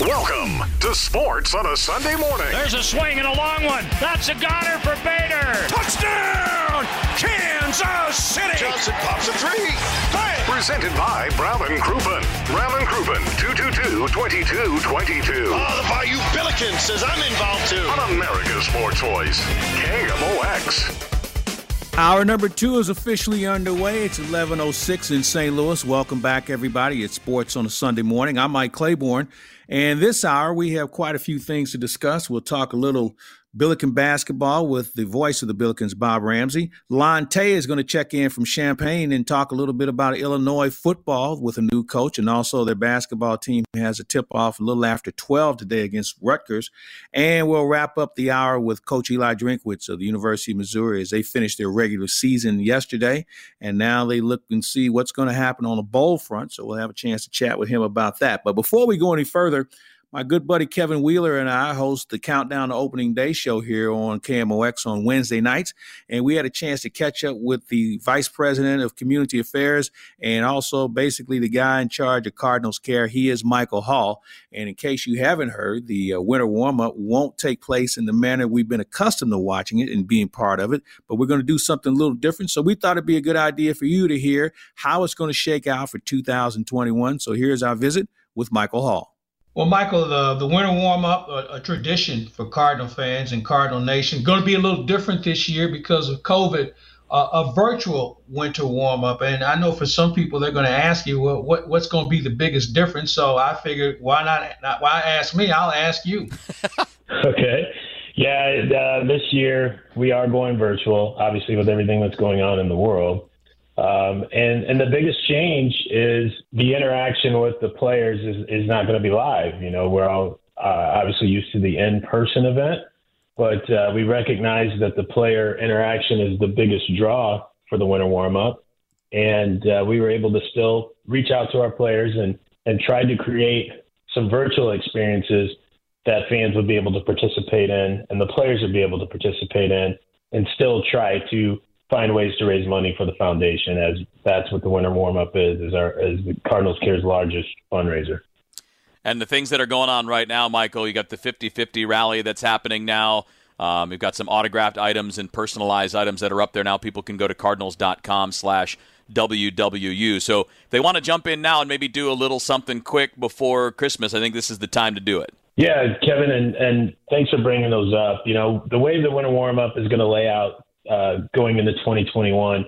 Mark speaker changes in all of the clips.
Speaker 1: Welcome to Sports on a Sunday morning.
Speaker 2: There's a swing and a long one. That's a goner for Bader.
Speaker 1: Touchdown, Kansas City.
Speaker 3: Johnson pops a three.
Speaker 1: Bang. Presented by Brown and Crouppen. Brown and Crouppen, 222-2222.
Speaker 3: Oh, the Bayou Billiken says I'm involved too.
Speaker 1: On America's Sports Voice, KMOX.
Speaker 4: Hour number two is officially underway. It's 11.06 in St. Louis. Welcome back, everybody. It's Sports on a Sunday morning. I'm Mike Claiborne. And this hour, we have quite a few things to discuss. We'll talk a little Billiken basketball with the voice of the Billikens, Bob Ramsey. Lon Tay is going to check in from Champaign and talk a little bit about Illinois football with a new coach, and also their basketball team has a tip off a little after 12 today against Rutgers. And we'll wrap up the hour with Coach Eli Drinkwitz of the University of Missouri as they finish their regular season yesterday, and now they look and see what's going to happen on the bowl front. So we'll have a chance to chat with him about that. But before we go any further, my good buddy Kevin Wheeler and I host the Countdown to Opening Day show here on KMOX on Wednesday nights. And we had a chance to catch up with the Vice President of Community Affairs and also basically the guy in charge of Cardinals Care. He is Michael Hall. And in case you haven't heard, the uh, winter warm up won't take place in the manner we've been accustomed to watching it and being part of it, but we're going to do something a little different. So we thought it'd be a good idea for you to hear how it's going to shake out for 2021. So here's our visit with Michael Hall.
Speaker 5: Well, Michael, the, the winter warm up, a, a, tradition for Cardinal fans and Cardinal Nation, going to be a little different this year because of COVID. Uh, a virtual winter warm up, and I know for some people they're going to ask you, well, what what's going to be the biggest difference? So I figured, why not? not why ask me? I'll ask you.
Speaker 6: okay. Yeah, uh, this year we are going virtual, obviously with everything that's going on in the world. Um, and and the biggest change is the interaction with the players is, is not going to be live. You know, we're all uh, obviously used to the in-person event, but uh, we recognize that the player interaction is the biggest draw for the winter warm-up, and uh, we were able to still reach out to our players and and try to create some virtual experiences that fans would be able to participate in, and the players would be able to participate in, and still try to find ways to raise money for the foundation as that's what the winter warm up is is our is the Cardinals Care's largest fundraiser.
Speaker 7: And the things that are going on right now, Michael, you got the 50-50 rally that's happening now. Um, you've got some autographed items and personalized items that are up there now. People can go to cardinals.com slash WWU. So if they want to jump in now and maybe do a little something quick before Christmas, I think this is the time to do it.
Speaker 6: Yeah, Kevin, and, and thanks for bringing those up. You know, the way the winter warm up is going to lay out uh, going into 2021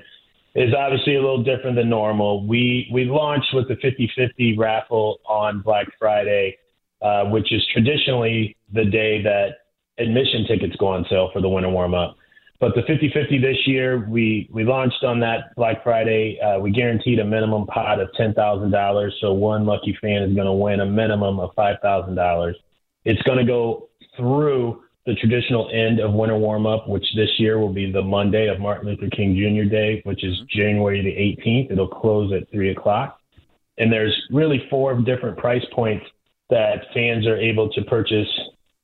Speaker 6: is obviously a little different than normal. We we launched with the 50-50 raffle on Black Friday, uh, which is traditionally the day that admission tickets go on sale for the winter warm up. But the 50-50 this year, we we launched on that Black Friday. Uh, we guaranteed a minimum pot of ten thousand dollars, so one lucky fan is going to win a minimum of five thousand dollars. It's going to go through the traditional end of winter warm up, which this year will be the Monday of Martin Luther King Jr. Day, which is January the 18th. It'll close at three o'clock. And there's really four different price points that fans are able to purchase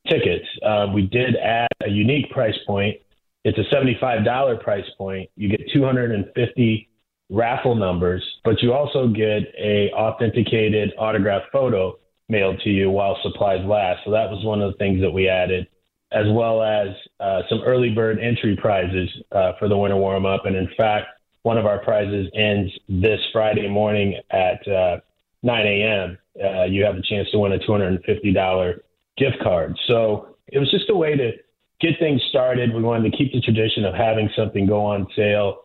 Speaker 6: tickets. Uh, we did add a unique price point. It's a $75 price point. You get 250 raffle numbers, but you also get a authenticated autographed photo mailed to you while supplies last. So that was one of the things that we added as well as uh, some early bird entry prizes uh, for the winter warm up. And in fact, one of our prizes ends this Friday morning at uh, 9 a.m. Uh, you have a chance to win a $250 gift card. So it was just a way to get things started. We wanted to keep the tradition of having something go on sale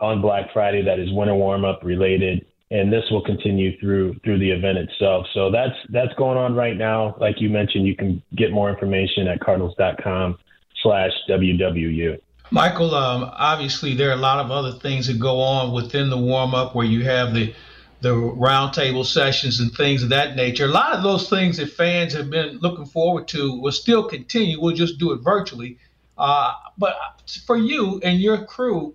Speaker 6: on Black Friday that is winter warm up related and this will continue through through the event itself. So that's that's going on right now. Like you mentioned, you can get more information at cardinals.com slash WWU.
Speaker 5: Michael, um, obviously there are a lot of other things that go on within the warm up where you have the the roundtable sessions and things of that nature. A lot of those things that fans have been looking forward to will still continue. We'll just do it virtually. Uh, but for you and your crew,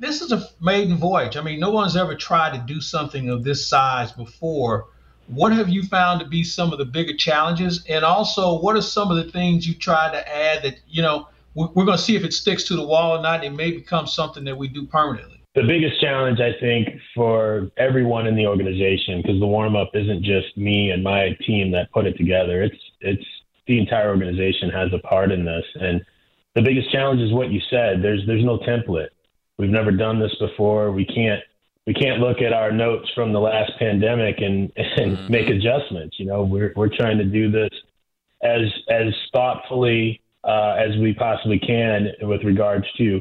Speaker 5: this is a maiden voyage. I mean, no one's ever tried to do something of this size before. What have you found to be some of the bigger challenges? And also, what are some of the things you try to add that, you know, we're going to see if it sticks to the wall or not. It may become something that we do permanently.
Speaker 6: The biggest challenge, I think, for everyone in the organization, because the warm up isn't just me and my team that put it together. It's it's the entire organization has a part in this, and the biggest challenge is what you said. There's there's no template. We've never done this before. We can't we can't look at our notes from the last pandemic and and mm-hmm. make adjustments. You know, we're we're trying to do this as as thoughtfully uh, as we possibly can with regards to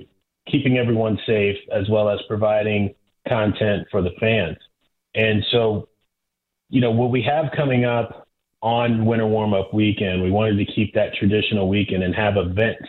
Speaker 6: keeping everyone safe as well as providing content for the fans. And so, you know, what we have coming up on winter warm up weekend, we wanted to keep that traditional weekend and have events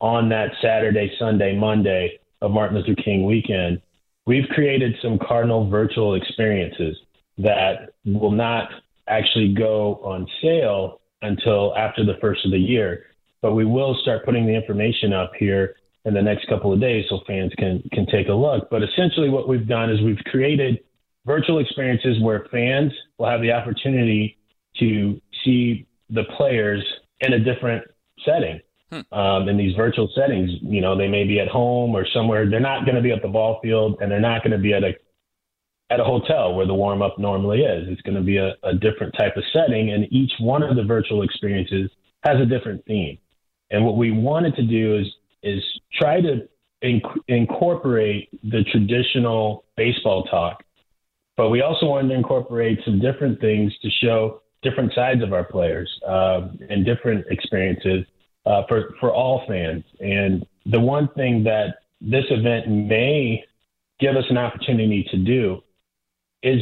Speaker 6: on that Saturday, Sunday, Monday of Martin Luther King weekend. We've created some Cardinal virtual experiences that will not actually go on sale until after the first of the year but we will start putting the information up here in the next couple of days so fans can can take a look. But essentially, what we've done is we've created virtual experiences where fans will have the opportunity to see the players in a different setting. Hmm. Um, in these virtual settings, you know, they may be at home or somewhere. They're not going to be at the ball field, and they're not going to be at a at a hotel where the warm up normally is. It's going to be a, a different type of setting, and each one of the virtual experiences has a different theme. And what we wanted to do is is try to inc- incorporate the traditional baseball talk, but we also wanted to incorporate some different things to show different sides of our players uh, and different experiences uh, for for all fans. And the one thing that this event may give us an opportunity to do is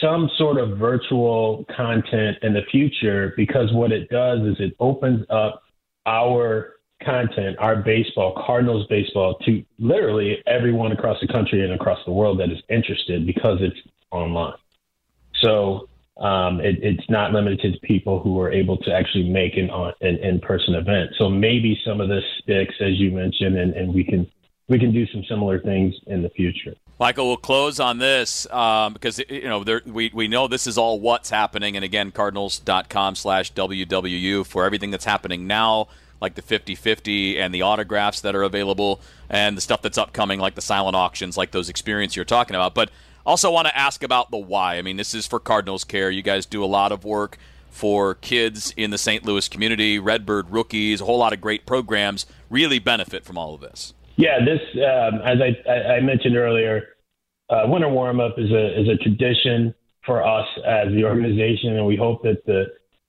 Speaker 6: some sort of virtual content in the future because what it does is it opens up our content, our baseball, Cardinals baseball, to literally everyone across the country and across the world that is interested because it's online. So um, it, it's not limited to people who are able to actually make an, an in-person event. So maybe some of this sticks, as you mentioned, and, and we can we can do some similar things in the future.
Speaker 7: Michael, we'll close on this um, because you know there, we we know this is all what's happening, and again, Cardinals.com/slash WWU for everything that's happening now, like the 50-50 and the autographs that are available, and the stuff that's upcoming, like the silent auctions, like those experiences you're talking about. But also want to ask about the why. I mean, this is for Cardinals Care. You guys do a lot of work for kids in the St. Louis community, Redbird rookies, a whole lot of great programs really benefit from all of this.
Speaker 6: Yeah, this um, as I, I, mentioned earlier, uh, winter warm up is a is a tradition for us as the organization, and we hope that the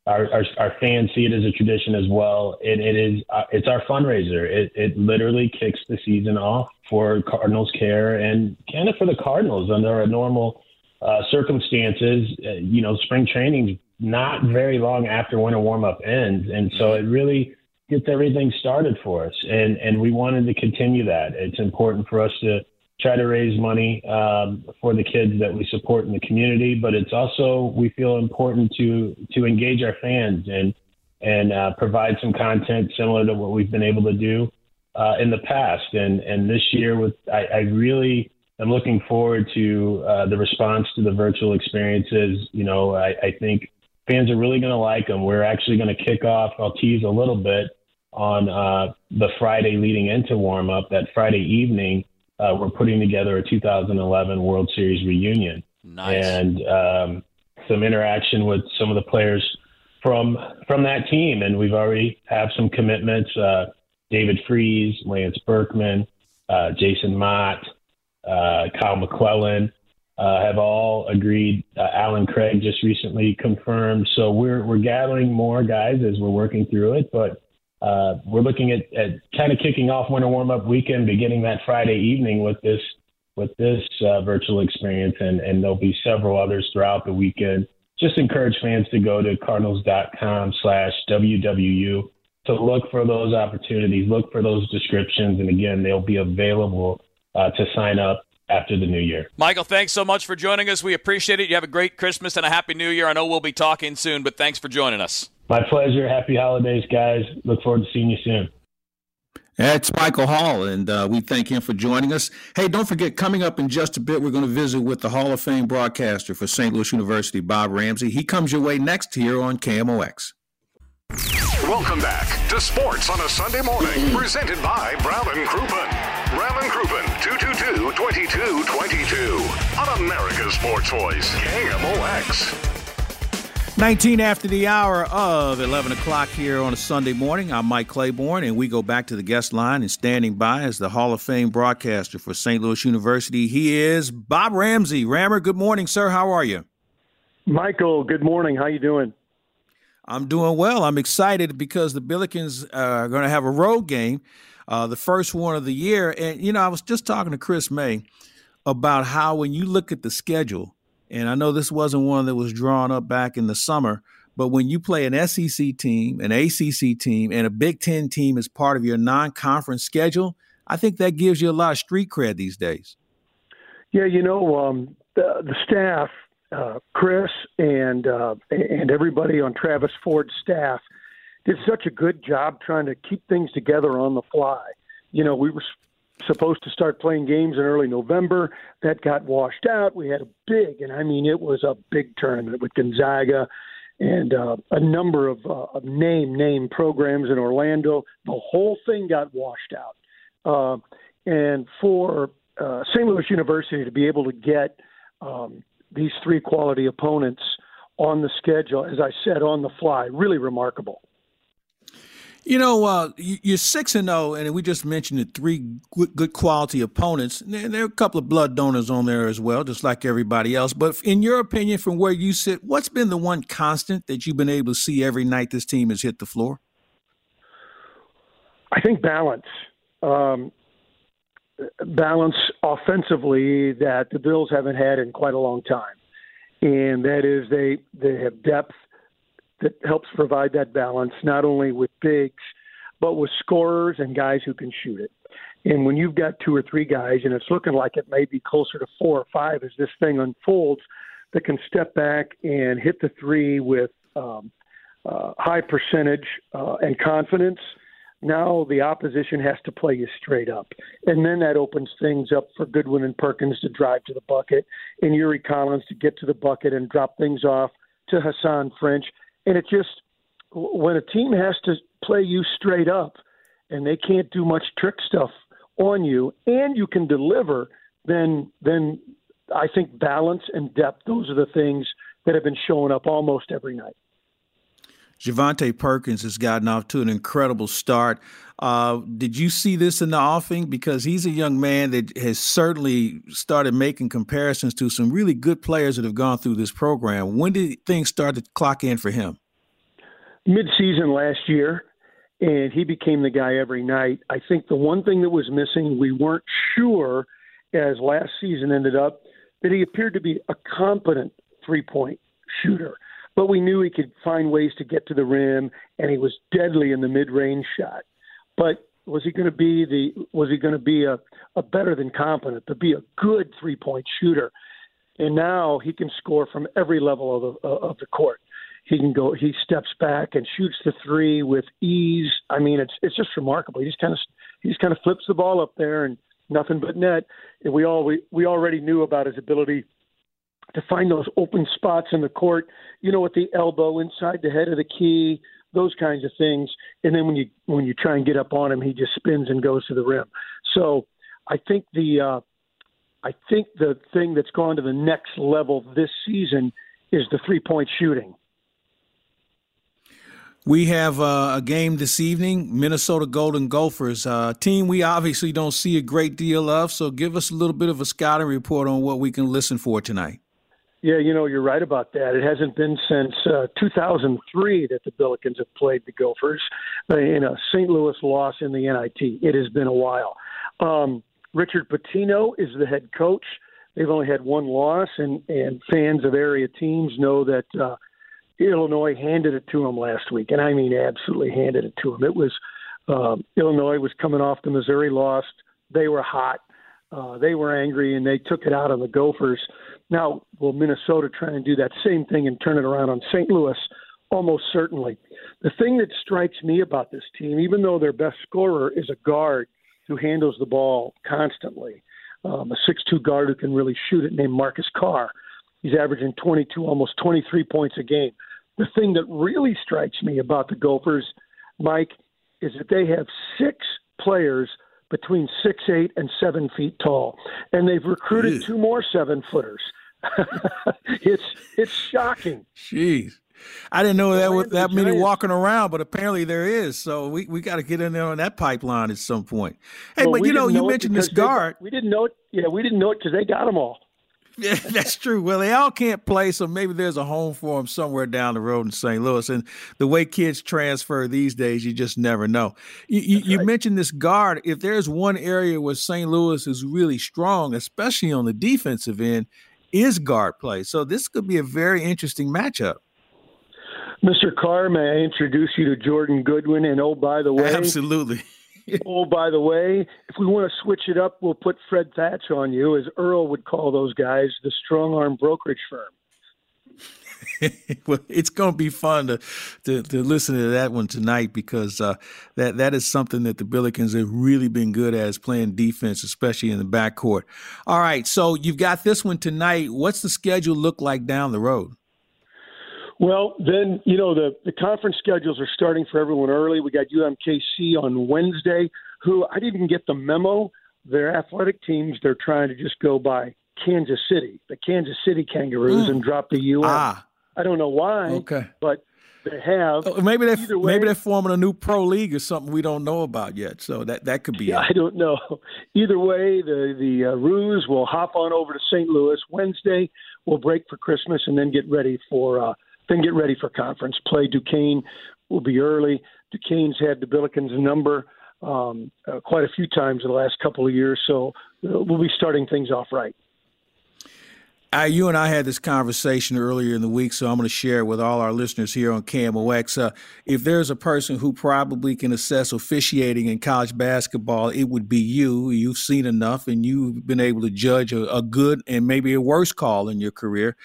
Speaker 6: our, our, our fans see it as a tradition as well. It, it is uh, it's our fundraiser. It, it literally kicks the season off for Cardinals Care and kind of for the Cardinals under a normal uh, circumstances. Uh, you know, spring training not very long after winter warm up ends, and so it really gets everything started for us. And, and we wanted to continue that. It's important for us to try to raise money um, for the kids that we support in the community, but it's also, we feel important to, to engage our fans and, and uh, provide some content similar to what we've been able to do uh, in the past. And, and this year with, I, I really, I'm looking forward to uh, the response to the virtual experiences. You know, I, I think fans are really going to like them. We're actually going to kick off. I'll tease a little bit on uh, the Friday leading into warm up. That Friday evening, uh, we're putting together a 2011 World Series reunion.
Speaker 7: Nice.
Speaker 6: And um, some interaction with some of the players from from that team, and we've already have some commitments. Uh, David Freese, Lance Berkman, uh, Jason Motte, uh, Kyle McClellan uh, have all agreed. Uh, Allen Craig just recently confirmed. So we're we're gathering more guys as we're working through it, but uh, we're looking at, at kind of kicking off winter warm up weekend, beginning that Friday evening with this with this virtual experience, and, and there'll be several others throughout the weekend. Just encourage fans to go to cardinals.com slash WWU to look for those opportunities, look for those descriptions, and again, they'll be available uh, to sign up after the new year.
Speaker 7: Michael, thanks so much for joining us. We appreciate it. You have a great Christmas and a happy new year. I know we'll be talking soon, but thanks for joining us.
Speaker 6: My pleasure. Happy holidays, guys. Look forward to seeing you soon.
Speaker 4: That's Michael Hall, and uh, we thank him for joining us. Hey, don't forget, coming up in just a bit, we're going to visit with the Hall of Fame broadcaster for St. Louis University, Bob Ramsey. He comes your way next here on KMOX.
Speaker 1: Welcome back to Sports on a Sunday morning, mm-hmm. presented by Brown and Crouppen. Brown and Crouppen, 222-2222 on America's Sports Voice, KMOX.
Speaker 4: 19 after the hour of 11 o'clock here on a Sunday morning. I'm Mike Claiborne, and we go back to the guest line and standing by as the Hall of Fame broadcaster for St. Louis University. He is Bob Ramsey. Rammer, good morning, sir. How are you?
Speaker 8: Michael, good morning. How you doing?
Speaker 4: I'm doing well. I'm excited because the Billikens are going to have a road game, uh, the first one of the year. And, you know, I was just talking to Chris May about how when you look at the schedule, and I know this wasn't one that was drawn up back in the summer, but when you play an SEC team, an ACC team, and a Big Ten team as part of your non conference schedule, I think that gives you a lot of street cred these days.
Speaker 8: Yeah, you know, um, the, the staff, uh, Chris and uh, and everybody on Travis Ford's staff did such a good job trying to keep things together on the fly. You know, we were supposed to start playing games in early November. That got washed out. We had a big, and I mean, it was a big tournament with Gonzaga and uh, a number of, uh, of name name programs in Orlando. The whole thing got washed out. Uh, and for uh, St. Louis University to be able to get um, these three quality opponents on the schedule, as I said, on the fly, really remarkable.
Speaker 4: You know, uh, you're six and zero, oh, and we just mentioned the three good quality opponents. And there are a couple of blood donors on there as well, just like everybody else. But in your opinion, from where you sit, what's been the one constant that you've been able to see every night this team has hit the floor?
Speaker 8: I think balance. Um, balance offensively that the Bills haven't had in quite a long time, and that is they they have depth that helps provide that balance, not only with bigs, but with scorers and guys who can shoot it. And when you've got two or three guys, and it's looking like it may be closer to four or five as this thing unfolds, that can step back and hit the three with um, uh, high percentage uh, and confidence, now the opposition has to play you straight up. And then that opens things up for Goodwin and Perkins to drive to the bucket, and Yuri Collins to get to the bucket and drop things off to Hasahn French and it just when a team has to play you straight up and they can't do much trick stuff on you and you can deliver, then then I think balance and depth, those are the things that have been showing up almost every night.
Speaker 4: Javonte Perkins has gotten off to an incredible start. Uh, did you see this in the offing? Because he's a young man that has certainly started making comparisons to some really good players that have gone through this program. When did things start to clock in for him?
Speaker 8: Mid-season last year, and he became the guy every night. I think the one thing that was missing, we weren't sure as last season ended up, that he appeared to be a competent three-point shooter but we knew he could find ways to get to the rim, and he was deadly in the mid-range shot. But was he going to be the was he going to be a, a better than competent to be a good three-point shooter? And now he can score from every level of the uh, of the court. He can go. He steps back and shoots the three with ease. I mean, it's it's just remarkable. He just kind of he just kind of flips the ball up there and nothing but net. And we all we, we already knew about his ability to find those open spots in the court, you know, at the elbow inside the head of the key, those kinds of things. And then when you when you try and get up on him, he just spins and goes to the rim. So I think the uh, I think the thing that's gone to the next level this season is the three point shooting.
Speaker 4: We have uh, a game this evening, Minnesota Golden Gophers, uh, team we obviously don't see a great deal of. So give us a little bit of a scouting report on what we can listen for tonight.
Speaker 8: Yeah, you know, you're right about that. It hasn't been since uh, 2003 that the Billikens have played the Gophers in a St. Louis loss in the NIT. It has been a while. Um, Richard Pitino is the head coach. They've only had one loss, and and fans of area teams know that uh, Illinois handed it to them last week, and I mean absolutely handed it to them. It was uh, Illinois was coming off the Missouri loss. They were hot. Uh, they were angry, and they took it out on the Gophers. Now, will Minnesota try and do that same thing and turn it around on St. Louis? Almost certainly. The thing that strikes me about this team, even though their best scorer is a guard who handles the ball constantly, um, a six-two guard who can really shoot it, named Marcus Carr. He's averaging 22, almost 23 points a game. The thing that really strikes me about the Gophers, Mike, is that they have six players between six eight and seven feet tall, and they've recruited Jeez. two more seven footers. it's it's shocking.
Speaker 4: Jeez. I didn't know that was that many walking around, but apparently there is. So we, we got to get in there on that pipeline at some point. Hey, well, but you know, you mentioned this guard.
Speaker 8: They, we didn't know it. Yeah, we didn't know it because they got them all.
Speaker 4: Yeah, that's true. Well, they all can't play, so maybe there's a home for them somewhere down the road in St. Louis. And the way kids transfer these days, you just never know. You, you, you mentioned this guard. If there's one area where St. Louis is really strong, especially on the defensive end, is guard play. So this could be a very interesting matchup.
Speaker 8: Mr. Carr, may I introduce you to Jordan Goodwin? And oh, by the way,
Speaker 4: absolutely.
Speaker 8: oh, by the way, if we want to switch it up, we'll put Fred Thatch on you, as Earl would call those guys, the strong arm brokerage firm.
Speaker 4: well, it's going to be fun to, to, to listen to that one tonight because uh, that that is something that the Billikens have really been good at is playing defense, especially in the backcourt. All right, so you've got this one tonight. What's the schedule look like down the road?
Speaker 8: Well, then, you know, the, the conference schedules are starting for everyone early. We got UMKC on Wednesday, who I didn't even get the memo. Their athletic teams, they're trying to just go by Kansas City, the Kansas City Kangaroos, mm. and drop the UM.
Speaker 4: Ah.
Speaker 8: I don't know why.
Speaker 4: Okay.
Speaker 8: But they have.
Speaker 4: Oh, maybe they way, maybe they're forming a new pro league or something we don't know about yet. So that that could be.
Speaker 8: Yeah,
Speaker 4: it.
Speaker 8: I don't know. Either way, the the uh, Roos will hop on over to St. Louis Wednesday. We'll break for Christmas and then get ready for uh, then get ready for conference play. Duquesne will be early. Duquesne's had the Billikens number um, uh, quite a few times in the last couple of years, so uh, we'll be starting things off right.
Speaker 4: Uh, you and I had this conversation earlier in the week, so I'm going to share it with all our listeners here on KMOX. Uh, if there's a person who probably can assess officiating in college basketball, it would be you. You've seen enough, and you've been able to judge a, a good and maybe a worse call in your career.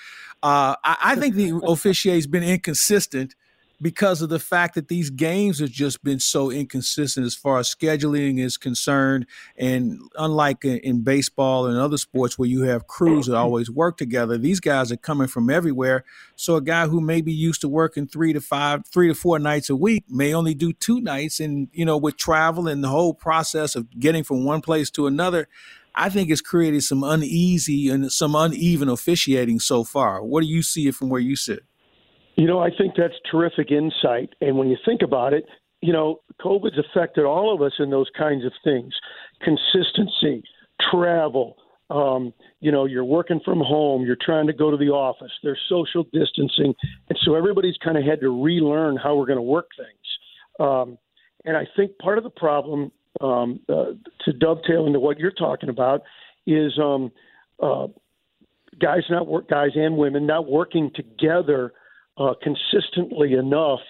Speaker 4: Uh, I, I, think the officiate's been inconsistent because of the fact that these games have just been so inconsistent as far as scheduling is concerned. And unlike in, baseball and other sports where you have crews that always work together, these guys are coming from everywhere. So a guy who may be used to working three to five, three to four nights a week may only do two nights. And, you know, with travel and the whole process of getting from one place to another, I think it's created some uneasy and some uneven officiating so far. What do you see it from where you sit?
Speaker 8: You know, I think that's terrific insight. And when you think about it, you know, COVID's affected all of us in those kinds of things consistency, travel. Um, you know, you're working from home, you're trying to go to the office, there's social distancing. And so everybody's kind of had to relearn how we're going to work things. Um, and I think part of the problem, um, uh, to dovetail into what you're talking about, is um, uh, guys not work, guys and women not working together uh, consistently enough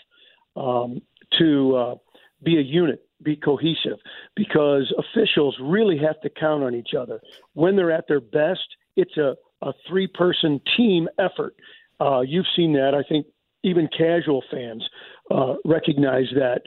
Speaker 8: um, to uh, be a unit, be cohesive, because officials really have to count on each other. When they're at their best, it's a, a three person team effort. Uh, you've seen that. I think even casual fans uh, recognize that.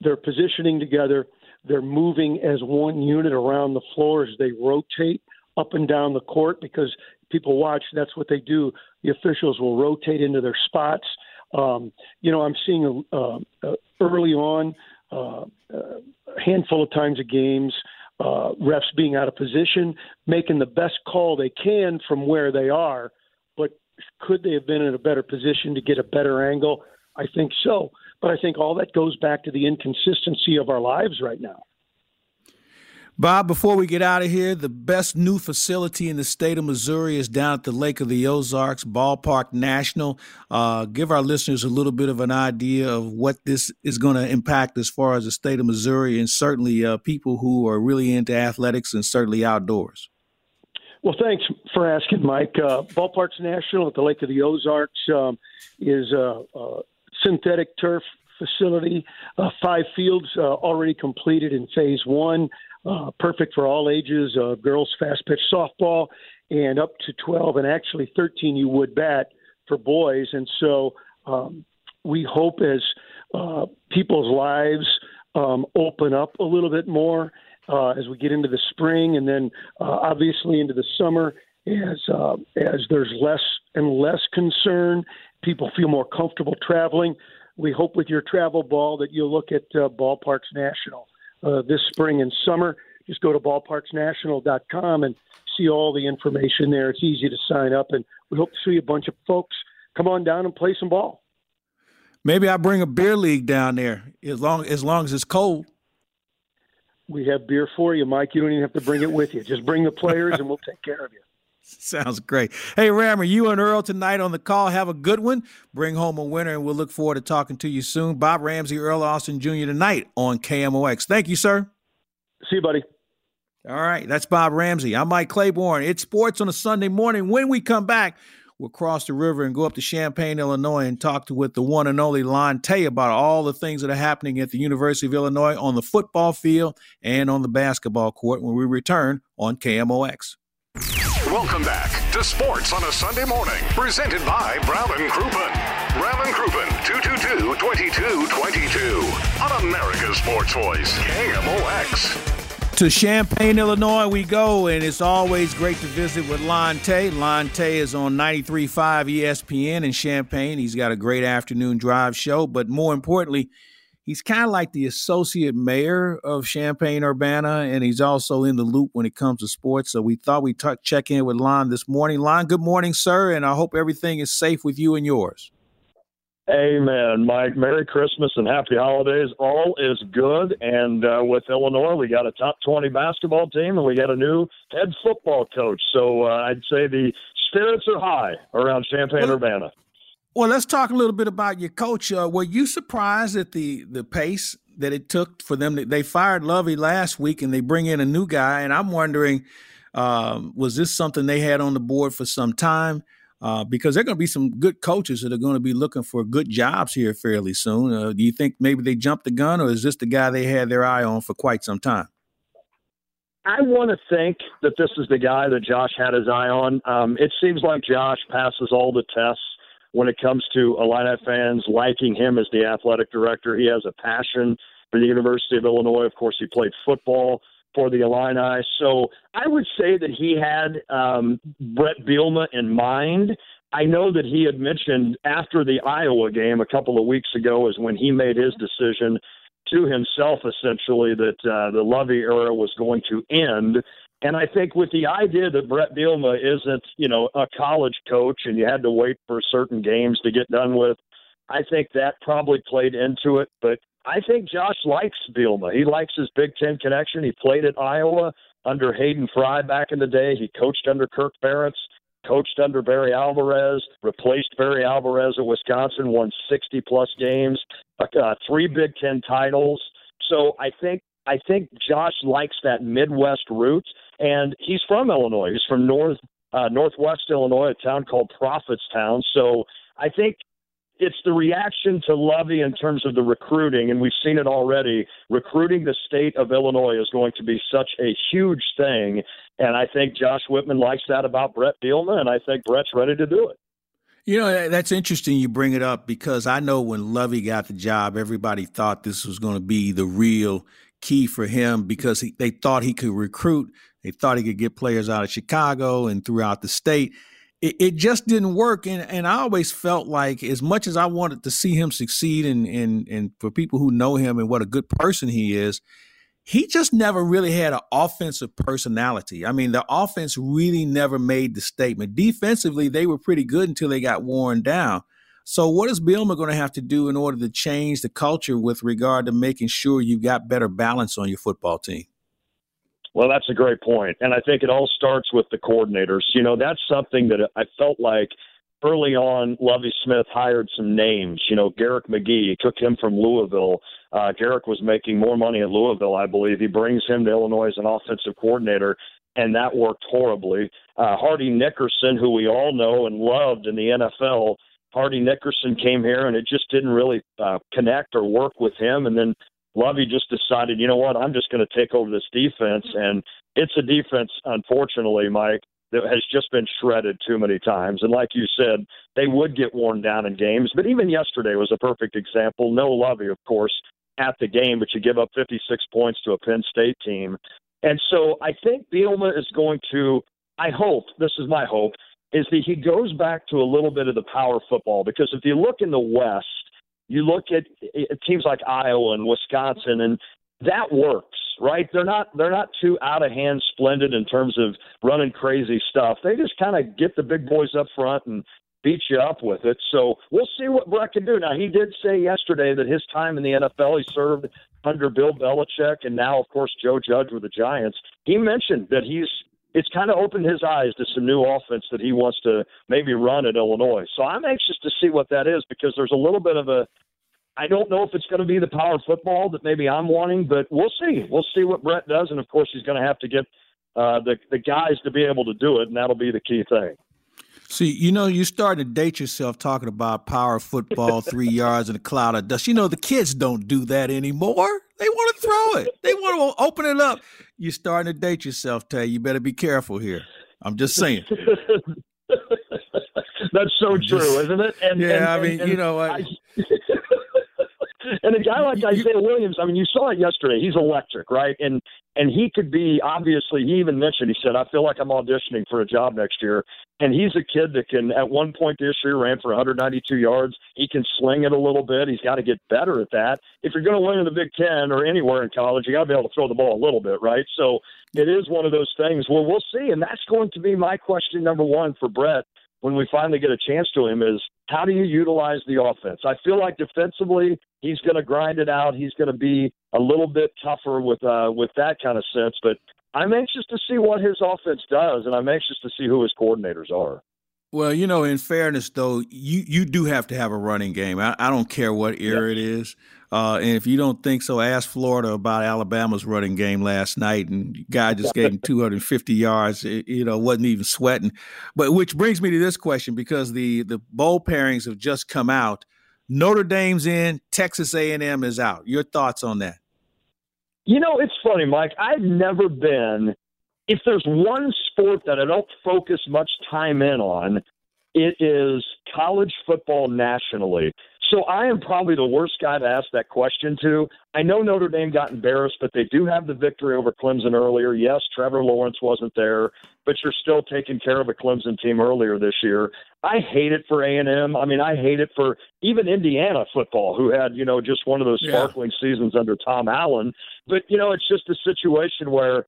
Speaker 8: They're positioning together, they're moving as one unit around the floor as they rotate up and down the court because people watch. That's what they do. The officials will rotate into their spots. Um, you know, I'm seeing uh, uh, early on uh, a handful of times of games, uh, refs being out of position, making the best call they can from where they are. But could they have been in a better position to get a better angle? I think so. But I think all that goes back to the inconsistency of our lives right now.
Speaker 4: Bob, before we get out of here, the best new facility in the state of Missouri is down at the Lake of the Ozarks, Ballparks National. Uh, give our listeners a little bit of an idea of what this is going to impact as far as the state of Missouri and certainly uh, people who are really into athletics and certainly outdoors.
Speaker 8: Well, thanks for asking, Mike. Uh, Ballparks National at the Lake of the Ozarks um, is a, a, synthetic turf facility, uh, five fields uh, already completed in phase one uh, perfect for all ages, uh, girls fast pitch softball, and up to 12 and actually 13 you would bat for boys. And so um, we hope as uh, people's lives um, open up a little bit more uh, as we get into the spring and then uh, obviously into the summer as uh, as there's less and less concern, people feel more comfortable traveling. We hope with your travel ball that you'll look at uh, Ballparks National uh, this spring and summer. Just go to ballparksnational.com and see all the information there. It's easy to sign up, and we hope to see a bunch of folks come on down and play some ball.
Speaker 4: Maybe I bring a beer league down there as long as long as it's cold.
Speaker 8: We have beer for you, Mike. You don't even have to bring it with you. Just bring the players, and we'll take care of you.
Speaker 4: Sounds great. Hey, Rammer, you and Earl tonight on the call. Have a good one. Bring home a winner, and we'll look forward to talking to you soon. Bob Ramsey, Earl Austin Jr. tonight on KMOX. Thank you, sir.
Speaker 8: See you, buddy.
Speaker 4: All right, that's Bob Ramsey. I'm Mike Claiborne. It's sports on a Sunday morning. When we come back, we'll cross the river and go up to Champaign, Illinois, and talk to with the one and only Lon Tay about all the things that are happening at the University of Illinois on the football field and on the basketball court when we return on KMOX.
Speaker 1: Welcome back to Sports on a Sunday morning, presented by Brown and Crouppen. Brown and Crouppen, 222-2222 on America's Sports Voice, KMOX.
Speaker 4: To Champaign, Illinois, we go, and it's always great to visit with Lon Tay. Lon Tay is on 93.5 ESPN in Champaign. He's got a great afternoon drive show, but more importantly, he's kind of like the associate mayor of Champaign Urbana, and he's also in the loop when it comes to sports. So we thought we'd t- check in with Lon this morning. Lon, good morning, sir, and I hope everything is safe with you and yours.
Speaker 9: Amen, Mike. Merry Christmas and happy holidays. All is good. And uh, with Illinois, we got a top 20 basketball team and we got a new head football coach. So uh, I'd say the spirits are high around Champaign Urbana.
Speaker 4: Well, let's talk a little bit about your coach. Uh, were you surprised at the the pace that it took for them? To, they fired Lovie last week, and they bring in a new guy. And I'm wondering, um, was this something they had on the board for some time? Uh, because there are going to be some good coaches that are going to be looking for good jobs here fairly soon. Uh, do you think maybe they jumped the gun, or is this the guy they had their eye on for quite some time?
Speaker 9: I want to think that this is the guy that Josh had his eye on. Um, it seems like Josh passes all the tests when it comes to Illini fans liking him as the athletic director. He has a passion for the University of Illinois. Of course, he played football for the Illini. So I would say that he had um, Bret Bielema in mind. I know that he had mentioned after the Iowa game a couple of weeks ago is when he made his decision to himself essentially that uh, the Lovie era was going to end and I think with the idea that Bret Bielema isn't, you know, a college coach and you had to wait for certain games to get done with, I think that probably played into it. But I think Josh likes Bielema. He likes his Big Ten connection. He played at Iowa under Hayden Fry back in the day. He coached under Kirk Ferentz, coached under Barry Alvarez, replaced Barry Alvarez at Wisconsin, won 60 plus games, uh, three Big Ten titles. So I think I think Josh likes that Midwest route and he's from Illinois. He's from north uh, northwest Illinois, a town called Prophetstown. So I think it's the reaction to Lovie in terms of the recruiting, and we've seen it already. Recruiting the state of Illinois is going to be such a huge thing, and I think Josh Whitman likes that about Bret Bielema, and I think Bret's ready to do it.
Speaker 4: You know, that's interesting you bring it up because I know when Lovie got the job, everybody thought this was going to be the real key for him because he, they thought he could recruit they thought he could get players out of Chicago and throughout the state. It, it just didn't work. And, and I always felt like, as much as I wanted to see him succeed, and, and, and for people who know him and what a good person he is, he just never really had an offensive personality. I mean, the offense really never made the statement. Defensively, they were pretty good until they got worn down. So, what is Bielema going to have to do in order to change the culture with regard to making sure you've got better balance on your football team?
Speaker 9: Well, that's a great point, and I think it all starts with the coordinators. You know, that's something that I felt like early on. Lovie Smith hired some names. You know, Garrick McGee took him from Louisville. Uh, Garrick was making more money at Louisville, I believe. He brings him to Illinois as an offensive coordinator, and that worked horribly. Uh, Hardy Nickerson, who we all know and loved in the NFL, Hardy Nickerson came here, and it just didn't really uh, connect or work with him. And then Lovie just decided, you know what, I'm just going to take over this defense, mm-hmm. and it's a defense, unfortunately, Mike, that has just been shredded too many times. And like you said, they would get worn down in games. But even yesterday was a perfect example. No Lovie, of course, at the game, but you give up 56 points to a Penn State team. And so I think Bielema is going to, I hope, this is my hope, is that he goes back to a little bit of the power football. Because if you look in the West, you look at teams like Iowa and Wisconsin, and that works, right? They're not they're not too out of hand splendid in terms of running crazy stuff. They just kind of get the big boys up front and beat you up with it. So we'll see what Bret can do. Now he did say yesterday that his time in the NFL he served under Bill Belichick and now of course Joe Judge with the Giants. He mentioned that he's it's kind of opened his eyes to some new offense that he wants to maybe run at Illinois. So I'm anxious to see what that is because there's a little bit of a I don't know if it's going to be the power football that maybe I'm wanting, but we'll see. We'll see what Bret does, and of course he's going to have to get uh, the the guys to be able to do it, and that'll be the key thing.
Speaker 4: See, you know, you're starting to date yourself talking about power football, three yards in a cloud of dust. You know, the kids don't do that anymore. They want to throw it. They want to open it up. You're starting to date yourself, Tay. You better be careful here. I'm just saying.
Speaker 9: That's so true, isn't it?
Speaker 4: And, yeah, and, I mean, and, you know, I,
Speaker 9: and a guy like Isaiah Williams, I mean, you saw it yesterday. He's electric, right? And and he could be obviously. He even mentioned he said, "I feel like I'm auditioning for a job next year." And he's a kid that can. At one point this year, ran for 192 yards. He can sling it a little bit. He's got to get better at that. If you're going to win in the Big Ten or anywhere in college, you got to be able to throw the ball a little bit, right? So it is one of those things. Well, we'll see, and that's going to be my question number one for Bret when we finally get a chance to him is how do you utilize the offense? I feel like defensively he's going to grind it out. He's going to be a little bit tougher with uh, with that kind of sense. But I'm anxious to see what his offense does, and I'm anxious to see who his coordinators are.
Speaker 4: Well, you know, in fairness, though, you, you do have to have a running game. I, I don't care what era yep. it is. Uh, and if you don't think so, ask Florida about Alabama's running game last night. And guy just gave him 250 yards. It, you know, wasn't even sweating. But which brings me to this question because the the bowl pairings have just come out. Notre Dame's in, Texas A&M is out. Your thoughts on that?
Speaker 9: You know, it's funny, Mike. I've never been if there's one sport that I don't focus much time in on, it is college football nationally. So I am probably the worst guy to ask that question to. I know Notre Dame got embarrassed, but they do have the victory over Clemson earlier. Yes, Trevor Lawrence wasn't there, but you're still taking care of a Clemson team earlier this year. I hate it for A&M. I mean, I hate it for even Indiana football, who had you know just one of those sparkling yeah. seasons under Tom Allen. But you know, it's just a situation where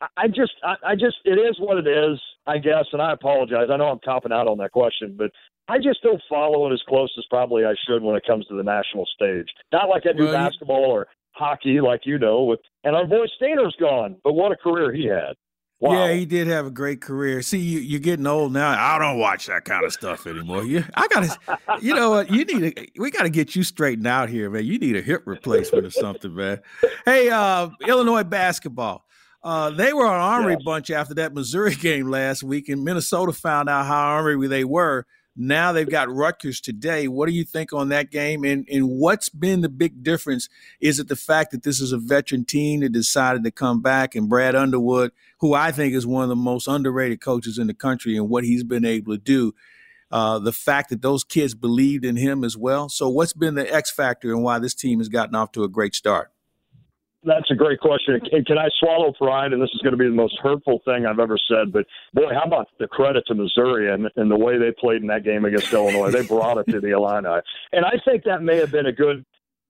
Speaker 9: I, I just, I, I just, it is what it is, I guess, and I apologize. I know I'm copping out on that question, but I just don't follow it as close as probably I should when it comes to the national stage. Not like I do well, basketball or hockey, like you know. With and our boy Stainer's gone, but what a career he had. Wow.
Speaker 4: Yeah, he did have a great career. See, you, are getting old now. I don't watch that kind of stuff anymore. You, I got to, you know what? You need to, we got to get you straightened out here, man. You need a hip replacement or something, man. Hey, uh, Illinois basketball. Uh, they were an ornery yes. bunch after that Missouri game last week, and Minnesota found out how ornery they were. Now they've got Rutgers today. What do you think on that game? And and what's been the big difference? Is it the fact that this is a veteran team that decided to come back, and Brad Underwood, who I think is one of the most underrated coaches in the country, and what he's been able to do. Uh, the fact that those kids believed in him as well. So, what's been the X factor and why this team has gotten off to a great start?
Speaker 9: That's a great question. And can I swallow pride? And this is going to be the most hurtful thing I've ever said. But boy, how about the credit to Missouri and, and the way they played in that game against Illinois? They brought it to the Illini, and I think that may have been a good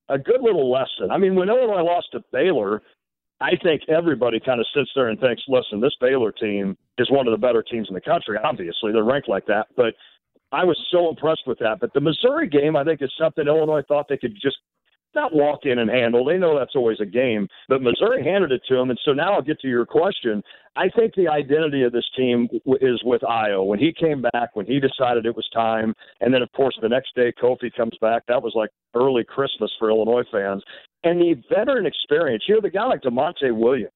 Speaker 9: a good little lesson. I mean, when Illinois lost to Baylor, I think everybody kind of sits there and thinks, listen, this Baylor team is one of the better teams in the country. Obviously, they're ranked like that, but I was so impressed with that. But the Missouri game, I think, is something Illinois thought they could just not walk in and handle. They know that's always a game, but Missouri handed it to them. And so now I'll get to your question. I think the identity of this team is with Ayo. When he came back, when he decided it was time, and then of course the next day Kofi comes back. That was like early Christmas for Illinois fans. And the veteran experience. You know, the guy like Da'Monte Williams,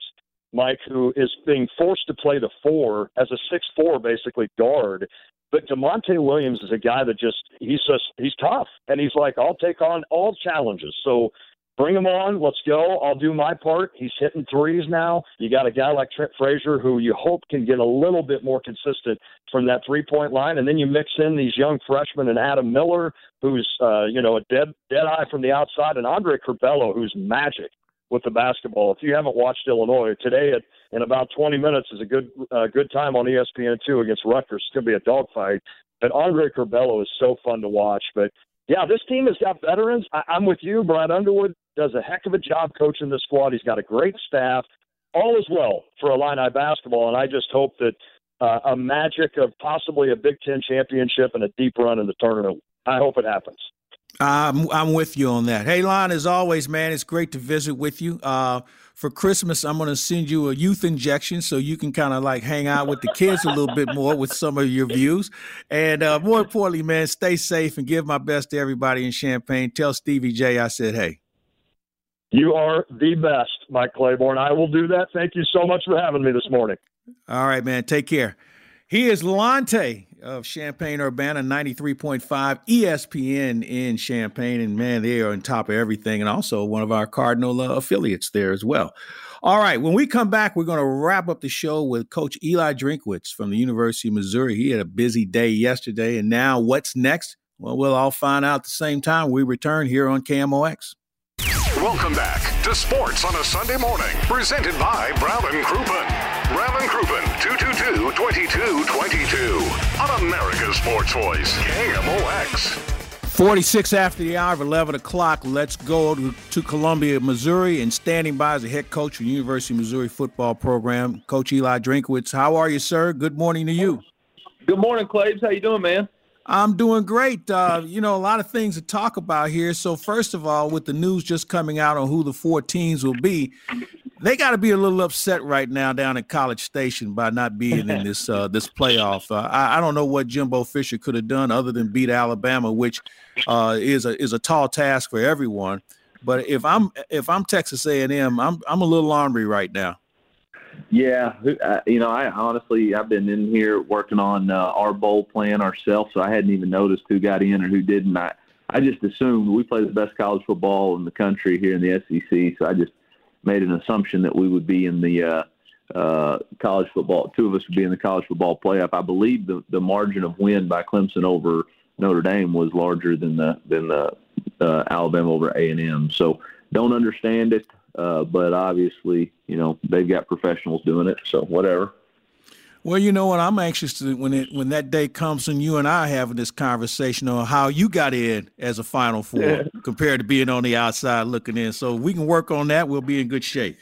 Speaker 9: Mike, who is being forced to play the four as a six four basically guard. But Da'Monte Williams is a guy that just he's just he's tough and he's like, I'll take on all challenges. So bring him on. Let's go. I'll do my part. He's hitting threes now. You got a guy like Trent Frazier who you hope can get a little bit more consistent from that three point line, and then you mix in these young freshmen and Adam Miller, who's uh, you know a dead dead eye from the outside, and Andre Curbelo, who's magic with the basketball. If you haven't watched Illinois today, at, in about 20 minutes is a good uh, good time on ESPN two against Rutgers. It's going to be a dogfight. But Andre Curbelo is so fun to watch. But yeah, this team has got veterans. I, I'm with you. Brad Underwood does a heck of a job coaching this squad. He's got a great staff. All is well for Illini basketball, and I just hope that uh, a magic of possibly a Big Ten championship and a deep run in the tournament. I hope it happens.
Speaker 4: I'm I'm with you on that. Hey, Lon, as always, man, it's great to visit with you. Uh, for Christmas, I'm going to send you a youth injection so you can kind of like hang out with the kids a little bit more with some of your views. And uh, more importantly, man, stay safe and give my best to everybody in Champaign. Tell Stevie J I said hey.
Speaker 9: You are the best, Mike Claiborne. I will do that. Thank you so much for having me this morning.
Speaker 4: All right, man. Take care. He is Lante of Champaign Urbana, 93.5 ESPN in Champaign. And man, they are on top of everything. And also one of our Cardinal uh, affiliates there as well. All right, when we come back, we're going to wrap up the show with Coach Eli Drinkwitz from the University of Missouri. He had a busy day yesterday. And now what's next? Well, we'll all find out at the same time we return here on KMOX.
Speaker 1: Welcome back to Sports on a Sunday morning, presented by Brown and Crouppen. Brown and Crouppen, 222-2222 on America's Sports Voice, KMOX.
Speaker 4: 46 after the hour of 11 o'clock. Let's go to, to Columbia, Missouri, and standing by as the head coach of the University of Missouri football program, Coach Eli Drinkwitz. How are you, sir? Good morning to you.
Speaker 10: Good morning, Claves. How you doing, man?
Speaker 4: I'm doing great. Uh, you know, a lot of things to talk about here. So, first of all, with the news just coming out on who the four teams will be, they got to be a little upset right now down at College Station by not being in this uh, this playoff. Uh, I, I, don't know what Jimbo Fisher could have done other than beat Alabama, which uh, is a is a tall task for everyone. But if I'm if I'm Texas A&M, I'm I'm a little ornery right now.
Speaker 10: Yeah, uh, you know, I honestly I've been in here working on uh, our bowl plan ourselves, so I hadn't even noticed who got in or who didn't. I I just assumed we play the best college football in the country here in the SEC, so I just made an assumption that we would be in the uh, uh, college football. Two of us would be in the college football playoff. I believe the the margin of win by Clemson over Notre Dame was larger than the than the uh, Alabama over A and M. So don't understand it. Uh, but obviously, you know, they've got professionals doing it, so whatever.
Speaker 4: Well, you know what? I'm anxious to when it when that day comes and you and I having this conversation on how you got in as a Final Four yeah. compared to being on the outside looking in. So we can work on that. We'll be in good shape.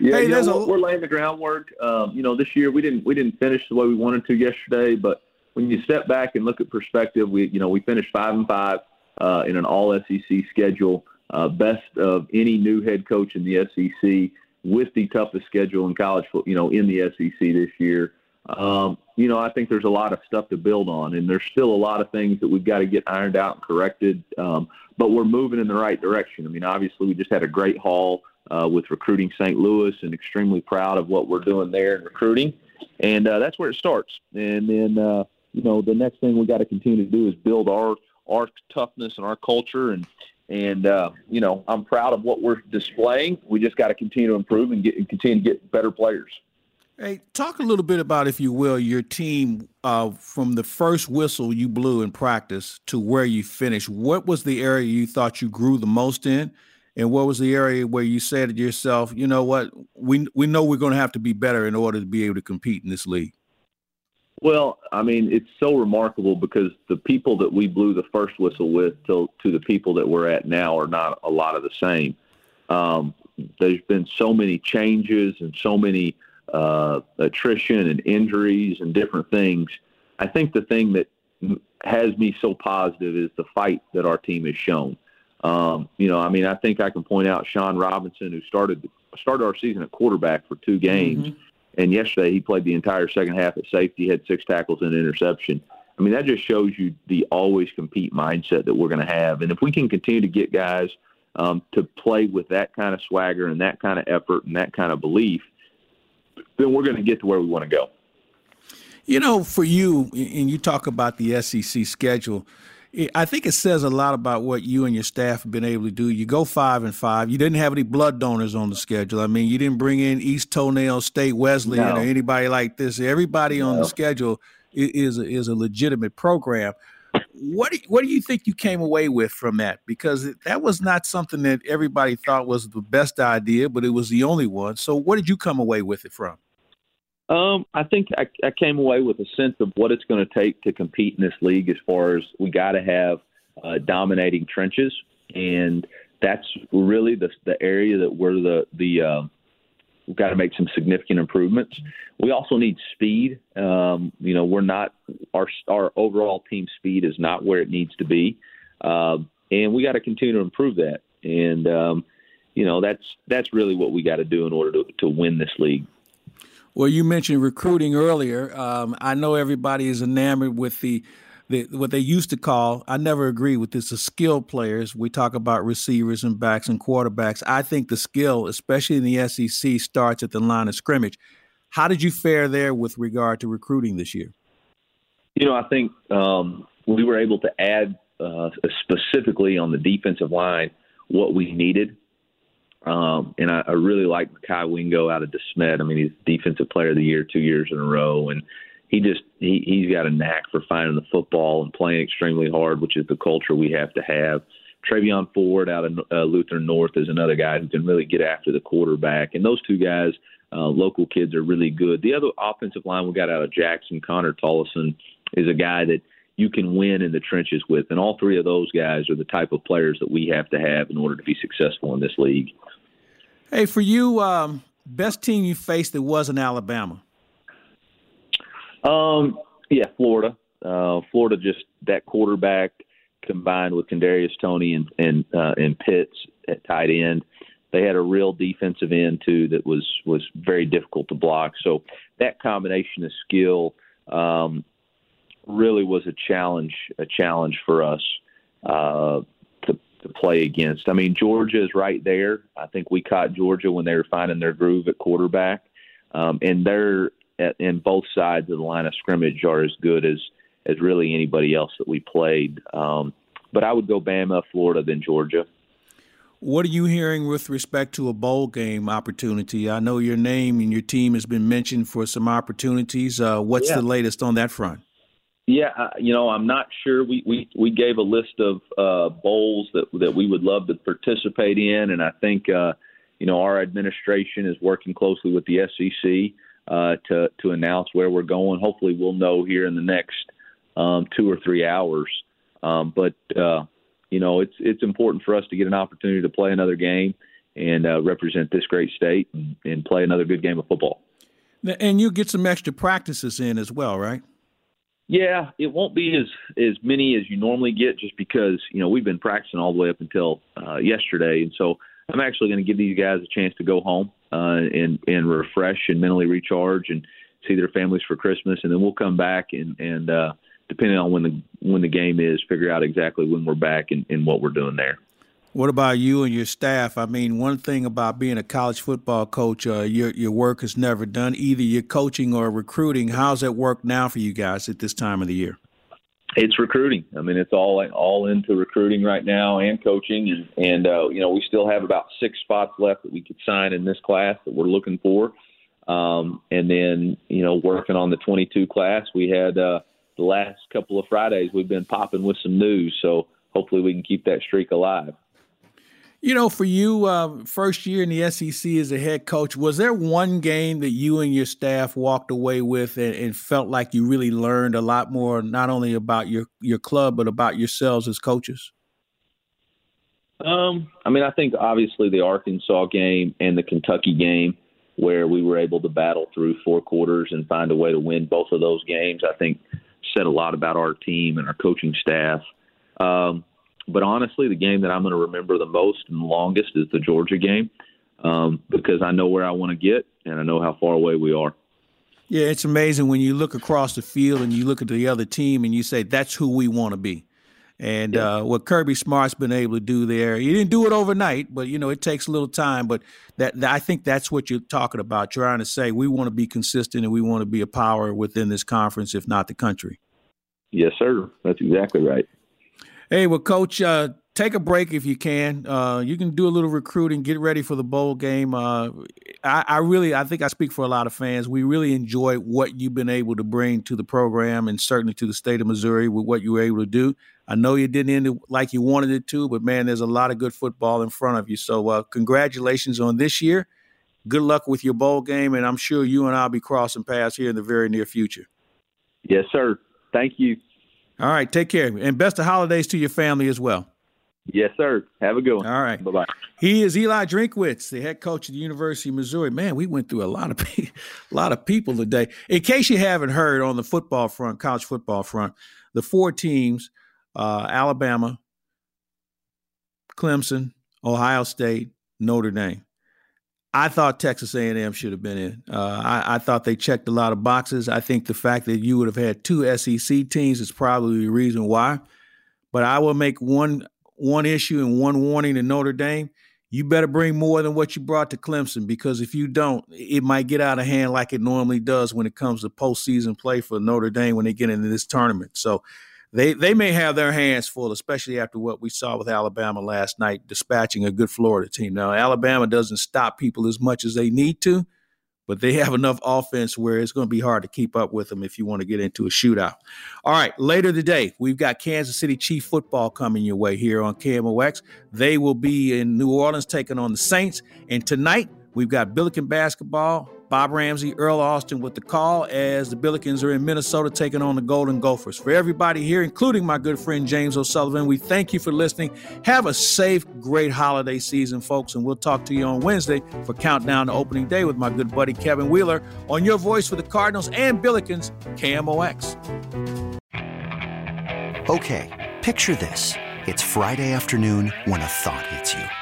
Speaker 10: Yeah, hey, you know, a, we're laying the groundwork. Um, you know, this year we didn't we didn't finish the way we wanted to yesterday, but when you step back and look at perspective, we you know we finished five and five uh, in an All SEC schedule uh, best of any new head coach in the SEC with the toughest schedule in college, football, you know, in the SEC this year. Um, you know, I think there's a lot of stuff to build on, and there's still a lot of things that we've got to get ironed out and corrected. Um, but we're moving in the right direction. I mean, obviously, we just had a great haul uh, with recruiting St. Louis, and extremely proud of what we're doing there in recruiting. And uh, that's where it starts. And then, uh, you know, the next thing we got to continue to do is build our our toughness and our culture and and uh, you know, I'm proud of what we're displaying. We just got to continue to improve and get and continue to get better players.
Speaker 4: Hey, talk a little bit about, if you will, your team uh, from the first whistle you blew in practice to where you finished. What was the area you thought you grew the most in, and what was the area where you said to yourself, "You know what? We we know we're going to have to be better in order to be able to compete in this league."
Speaker 10: Well, I mean, it's so remarkable because the people that we blew the first whistle with to, to the people that we're at now are not a lot of the same. Um, there's been so many changes and so many uh, attrition and injuries and different things. I think the thing that has me so positive is the fight that our team has shown. Um, you know, I mean, I think I can point out Shawn Robinson, who started started our season at quarterback for two games, mm-hmm. and yesterday he played the entire second half at safety, had six tackles and an interception. I mean, that just shows you the always compete mindset that we're going to have. And if we can continue to get guys um, to play with that kind of swagger and that kind of effort and that kind of belief, then we're going to get to where we want to go.
Speaker 4: You know, for you, and you talk about the SEC schedule, eh, I think it says a lot about what you and your staff have been able to do. You go five and five. You didn't have any blood donors on the schedule. I mean, you didn't bring in East Toenail State Wesleyan no. or anybody like this. Everybody no. on the schedule is a, is a legitimate program. What do, what do you think you came away with from that? Because that was not something that everybody thought was the best idea, but it was the only one. So, what did you come away with it from?
Speaker 10: Um, I think I, I came away with a sense of what it's going to take to compete in this league. As far as we got to have uh, dominating trenches, and that's really the the area that we're the the uh, we've got to make some significant improvements. We also need speed. Um, you know, we're not our our overall team speed is not where it needs to be, uh, and we got to continue to improve that. And um, you know, that's that's really what we got to do in order to to win this league.
Speaker 4: Well, you mentioned recruiting earlier. Um, I know everybody is enamored with the, what they used to call. I never agree with this. The skill players. We talk about receivers and backs and quarterbacks. I think the skill, especially in the SEC, starts at the line of scrimmage. How did you fare there with regard to recruiting this year?
Speaker 10: You know, I think um, we were able to add uh, specifically on the defensive line what we needed um, and I, I really like Kai Wingo out of DeSmet. I mean, he's defensive player of the year two years in a row, and he just he he's got a knack for finding the football and playing extremely hard, which is the culture we have to have. Travion Ford out of uh, Lutheran North is another guy who can really get after the quarterback, and those two guys, uh, local kids, are really good. The other offensive line we got out of Jackson, Connor Tollison, is a guy that you can win in the trenches with, and all three of those guys are the type of players that we have to have in order to be successful in this league.
Speaker 4: Hey, for you, um, best team you faced that wasn't Alabama?
Speaker 10: Um, yeah, Florida. Uh, Florida just that quarterback combined with Kadarius Toney and and uh, and Pitts at tight end. They had a real defensive end too that was was very difficult to block. So that combination of skill um, really was a challenge a challenge for us. Uh, to to play against. I mean, Georgia is right there. I think we caught Georgia when they were finding their groove at quarterback, um, and they're at, in both sides of the line of scrimmage are as good as as really anybody else that we played. Um, but I would go Bama, Florida, then Georgia.
Speaker 4: What are you hearing with respect to a bowl game opportunity? I know your name and your team has been mentioned for some opportunities. Uh, what's yeah. the latest on that front?
Speaker 10: Yeah, uh, you know, I'm not sure. We we we gave a list of uh, bowls that that we would love to participate in, and I think uh, you know our administration is working closely with the SEC uh, to to announce where we're going. Hopefully, we'll know here in the next um, two or three hours. Um, but uh, you know, it's it's important for us to get an opportunity to play another game and uh, represent this great state and, and play another good game of football.
Speaker 4: And you get some extra practices in as well, right?
Speaker 10: Yeah, it won't be as as many as you normally get, just because you know we've been practicing all the way up until uh, yesterday, and so I'm actually going to give these guys a chance to go home uh, and and refresh and mentally recharge and see their families for Christmas, and then we'll come back and and uh, depending on when the when the game is, figure out exactly when we're back and, and what we're doing there.
Speaker 4: What about you and your staff? I mean, one thing about being a college football coach, uh, your your work is never done. Either you're coaching or recruiting. How's that work now for you guys at this time of the year?
Speaker 10: It's recruiting. I mean, it's all all into recruiting right now and coaching, and and uh, you know we still have about six spots left that we could sign in this class that we're looking for, um, and then you know working on the 22 class. We had uh, the last couple of Fridays we've been popping with some news, so hopefully we can keep that streak alive.
Speaker 4: You know, for you, uh, first year in the SEC as a head coach, was there one game that you and your staff walked away with and, and, felt like you really learned a lot more, not only about your your club but about yourselves as coaches?
Speaker 10: Um, I mean, I think obviously the Arkansas game and the Kentucky game, where we were able to battle through four quarters and find a way to win both of those games, I think said a lot about our team and our coaching staff. Um, but honestly, the game that I'm going to remember the most and longest is the Georgia game um, because I know where I want to get and I know how far away we are.
Speaker 4: Yeah, it's amazing when you look across the field and you look at the other team and you say, that's who we want to be. And yeah. uh, what Kirby Smart's been able to do there, he didn't do it overnight, but you know it takes a little time. But that, that I think that's what you're talking about, trying to say we want to be consistent and we want to be a power within this conference, if not the country.
Speaker 10: Yes, sir. That's exactly right.
Speaker 4: Hey, well, Coach, uh, take a break if you can. Uh, you can do a little recruiting, get ready for the bowl game. Uh, I, I, really, I think I speak for a lot of fans. We really enjoy what you've been able to bring to the program and certainly to the state of Missouri with what you were able to do. I know you didn't end it like you wanted it to, but man, there's a lot of good football in front of you. So, uh, congratulations on this year. Good luck with your bowl game, and I'm sure you and I'll be crossing paths here in the very near future.
Speaker 10: Yes, sir. Thank you.
Speaker 4: All right, take care, and best of holidays to your family as well.
Speaker 10: Yes, sir. Have a good one.
Speaker 4: All right.
Speaker 10: Bye bye.
Speaker 4: He is Eli Drinkwitz, the head coach of the University of Missouri. Man, we went through a lot of a lot of people today. In case you haven't heard, on the football front, college football front, the four teams: uh, Alabama, Clemson, Ohio State, Notre Dame. I thought Texas A&M should have been in. Uh, I, I, thought they checked a lot of boxes. I think the fact that you would have had two SEC teams is probably the reason why. But I will make one one issue and one warning to Notre Dame. You better bring more than what you brought to Clemson because if you don't, it might get out of hand like it normally does when it comes to postseason play for Notre Dame when they get into this tournament. So they they may have their hands full, especially after what we saw with Alabama last night, dispatching a good Florida team. Now, Alabama doesn't stop people as much as they need to, but they have enough offense where it's going to be hard to keep up with them if you want to get into a shootout. All right, later today, we've got Kansas City Chief football coming your way here on KMOX. They will be in New Orleans taking on the Saints, and tonight we've got Billiken basketball Bob Ramsey, Earl Austin with the call as the Billikens are in Minnesota taking on the Golden Gophers. For everybody here, including my good friend James O'Sullivan, we thank you for listening. Have a safe, great holiday season, folks, and we'll talk to you on Wednesday for Countdown to Opening Day with my good buddy Kevin Wheeler on your voice for the Cardinals and Billikens, KMOX.
Speaker 11: Okay, picture this. It's Friday afternoon when a thought hits you.